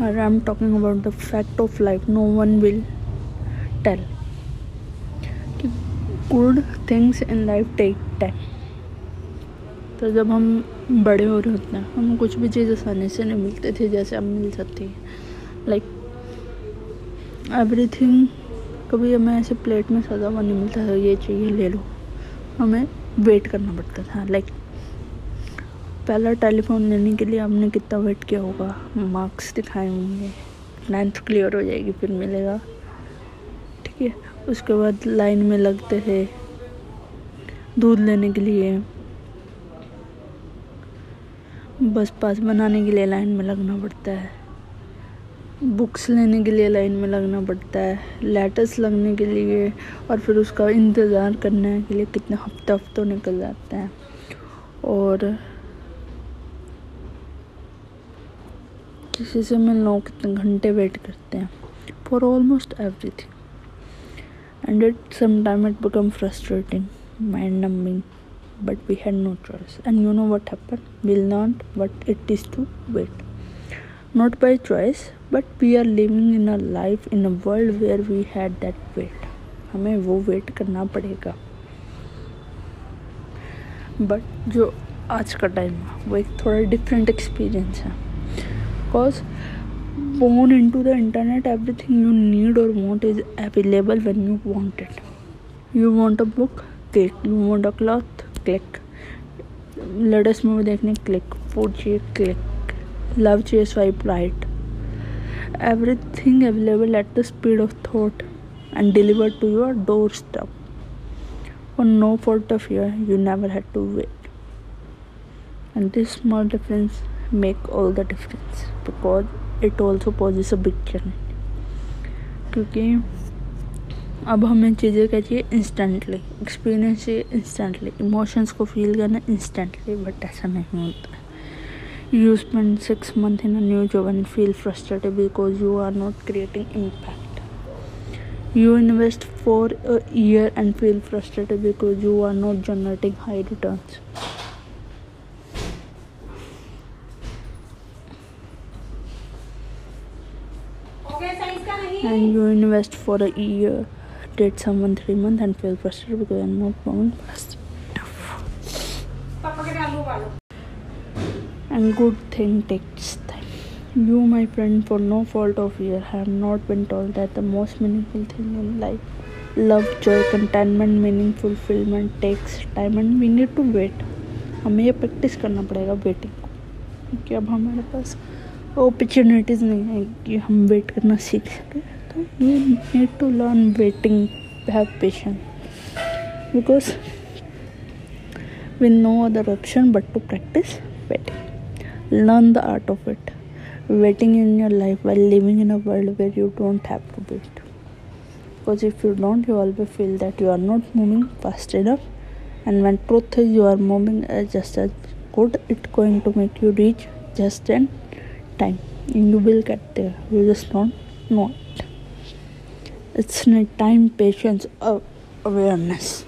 or I'm talking about the fact of life. No one will tell. good things in life take time. तो जब हम बड़े हो रहे होते हैं, हमें कुछ भी चीज़ आसानी से नहीं मिलती थी, जैसे अब मिल सकती है। लाइक एवरीथिंग कभी हमें ऐसे प्लेट में सजा हुआ नहीं मिलता था, ये चाहिए, ले लो। हमें वेट करना पड़ता था लाइक पहला टेलीफोन लेने के लिए हमने कितना वेट किया होगा? मार्क्स दिखाए होंगे। नाइन्थ क्लियर हो जाएगी, फिर मिलेगा। ठीक है। उसके बाद लाइन में लगते थे दूध लेने के लिए। बस पास बनाने के लिए लाइन में लगना पड़ता है। बुक्स लेने के लिए लाइन में लगना पड़ता है। लेटर्स लगने के लिए और फिर उसका इंतज़ार करने के लिए कितने हफ़्ते हफ्तों निकल जाते हैं। और किसी से मिलना हो कितने घंटे वेट करते हैं for almost everything and it समाइम it become frustrating mind numbing but we had no choice and you know what happen will not what it is to wait not by choice but we are living in a life in a world where we had that wait हमें वो wait करना पड़ेगा. But जो आज का time है, वो एक थोड़ा डिफरेंट एक्सपीरियंस है. because born into the internet everything you need or want is available when you want it you want a book click you want a cloth click latest movie देखने click food चाहिए click love चाहिए swipe right everything available at the speed of thought and deliver to your doorstep और no fault of your you never had to wait and this make all the difference because it also poses a big challenge क्योंकि अब हमें चीज़ें क्या चाहिए instantly experience चाहिए instantly emotions को feel करना इंस्टेंटली बट ऐसा नहीं होता। You spend six month in a new job and feel frustrated because you are not creating impact you invest for a year and feel frustrated because you are not generating high returns. And you invest for a year date someone three months and feel frustrated because I'm not moving fast And good thing takes time. You, my friend, for no fault of yours, have not been told that the most meaningful thing in life, love, joy, contentment, meaning, fulfillment takes time and we need to wait. हमें ये practice करना पड़ेगा waiting को क्योंकि अब हमारे पास opportunities नहीं है कि हम वेट करना सीख सकें। तो you need to learn waiting have patience because with no other option but to practise waiting learn the art of it waiting in your life while living in a world where you don't have to wait because if you don't you all feel that you are not moving fast enough and when truth is you are moving as just as good it going to make you reach just and time. You will get there. You just don't know it. It's need time patience awareness